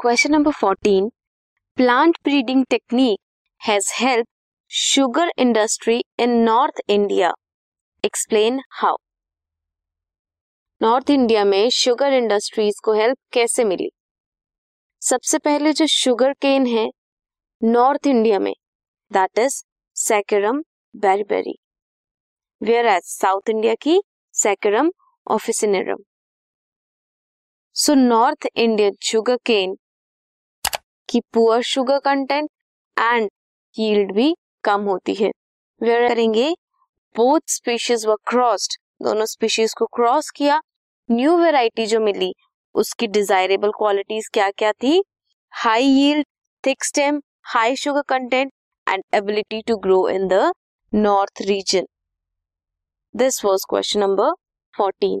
Question number 14. Plant breeding technique has helped sugar industry in North India. Explain how. North India में sugar industries को help कैसे मिली सबसे पहले जो शुगर केन है नॉर्थ इंडिया में that is saccharum barberi whereas South India की saccharum officinarum so North Indian sugar cane की poor sugar content and yield भी कम होती है। वेयर करेंगे बोथ स्पीशीज व क्रॉस्ड दोनों स्पीशीज को क्रॉस किया। न्यू वेराइटी जो मिली, उसकी डिजायरेबल क्वालिटीज क्या क्या थी? High yield thick stem high sugar content and ability to grow in the north region this was question number fourteen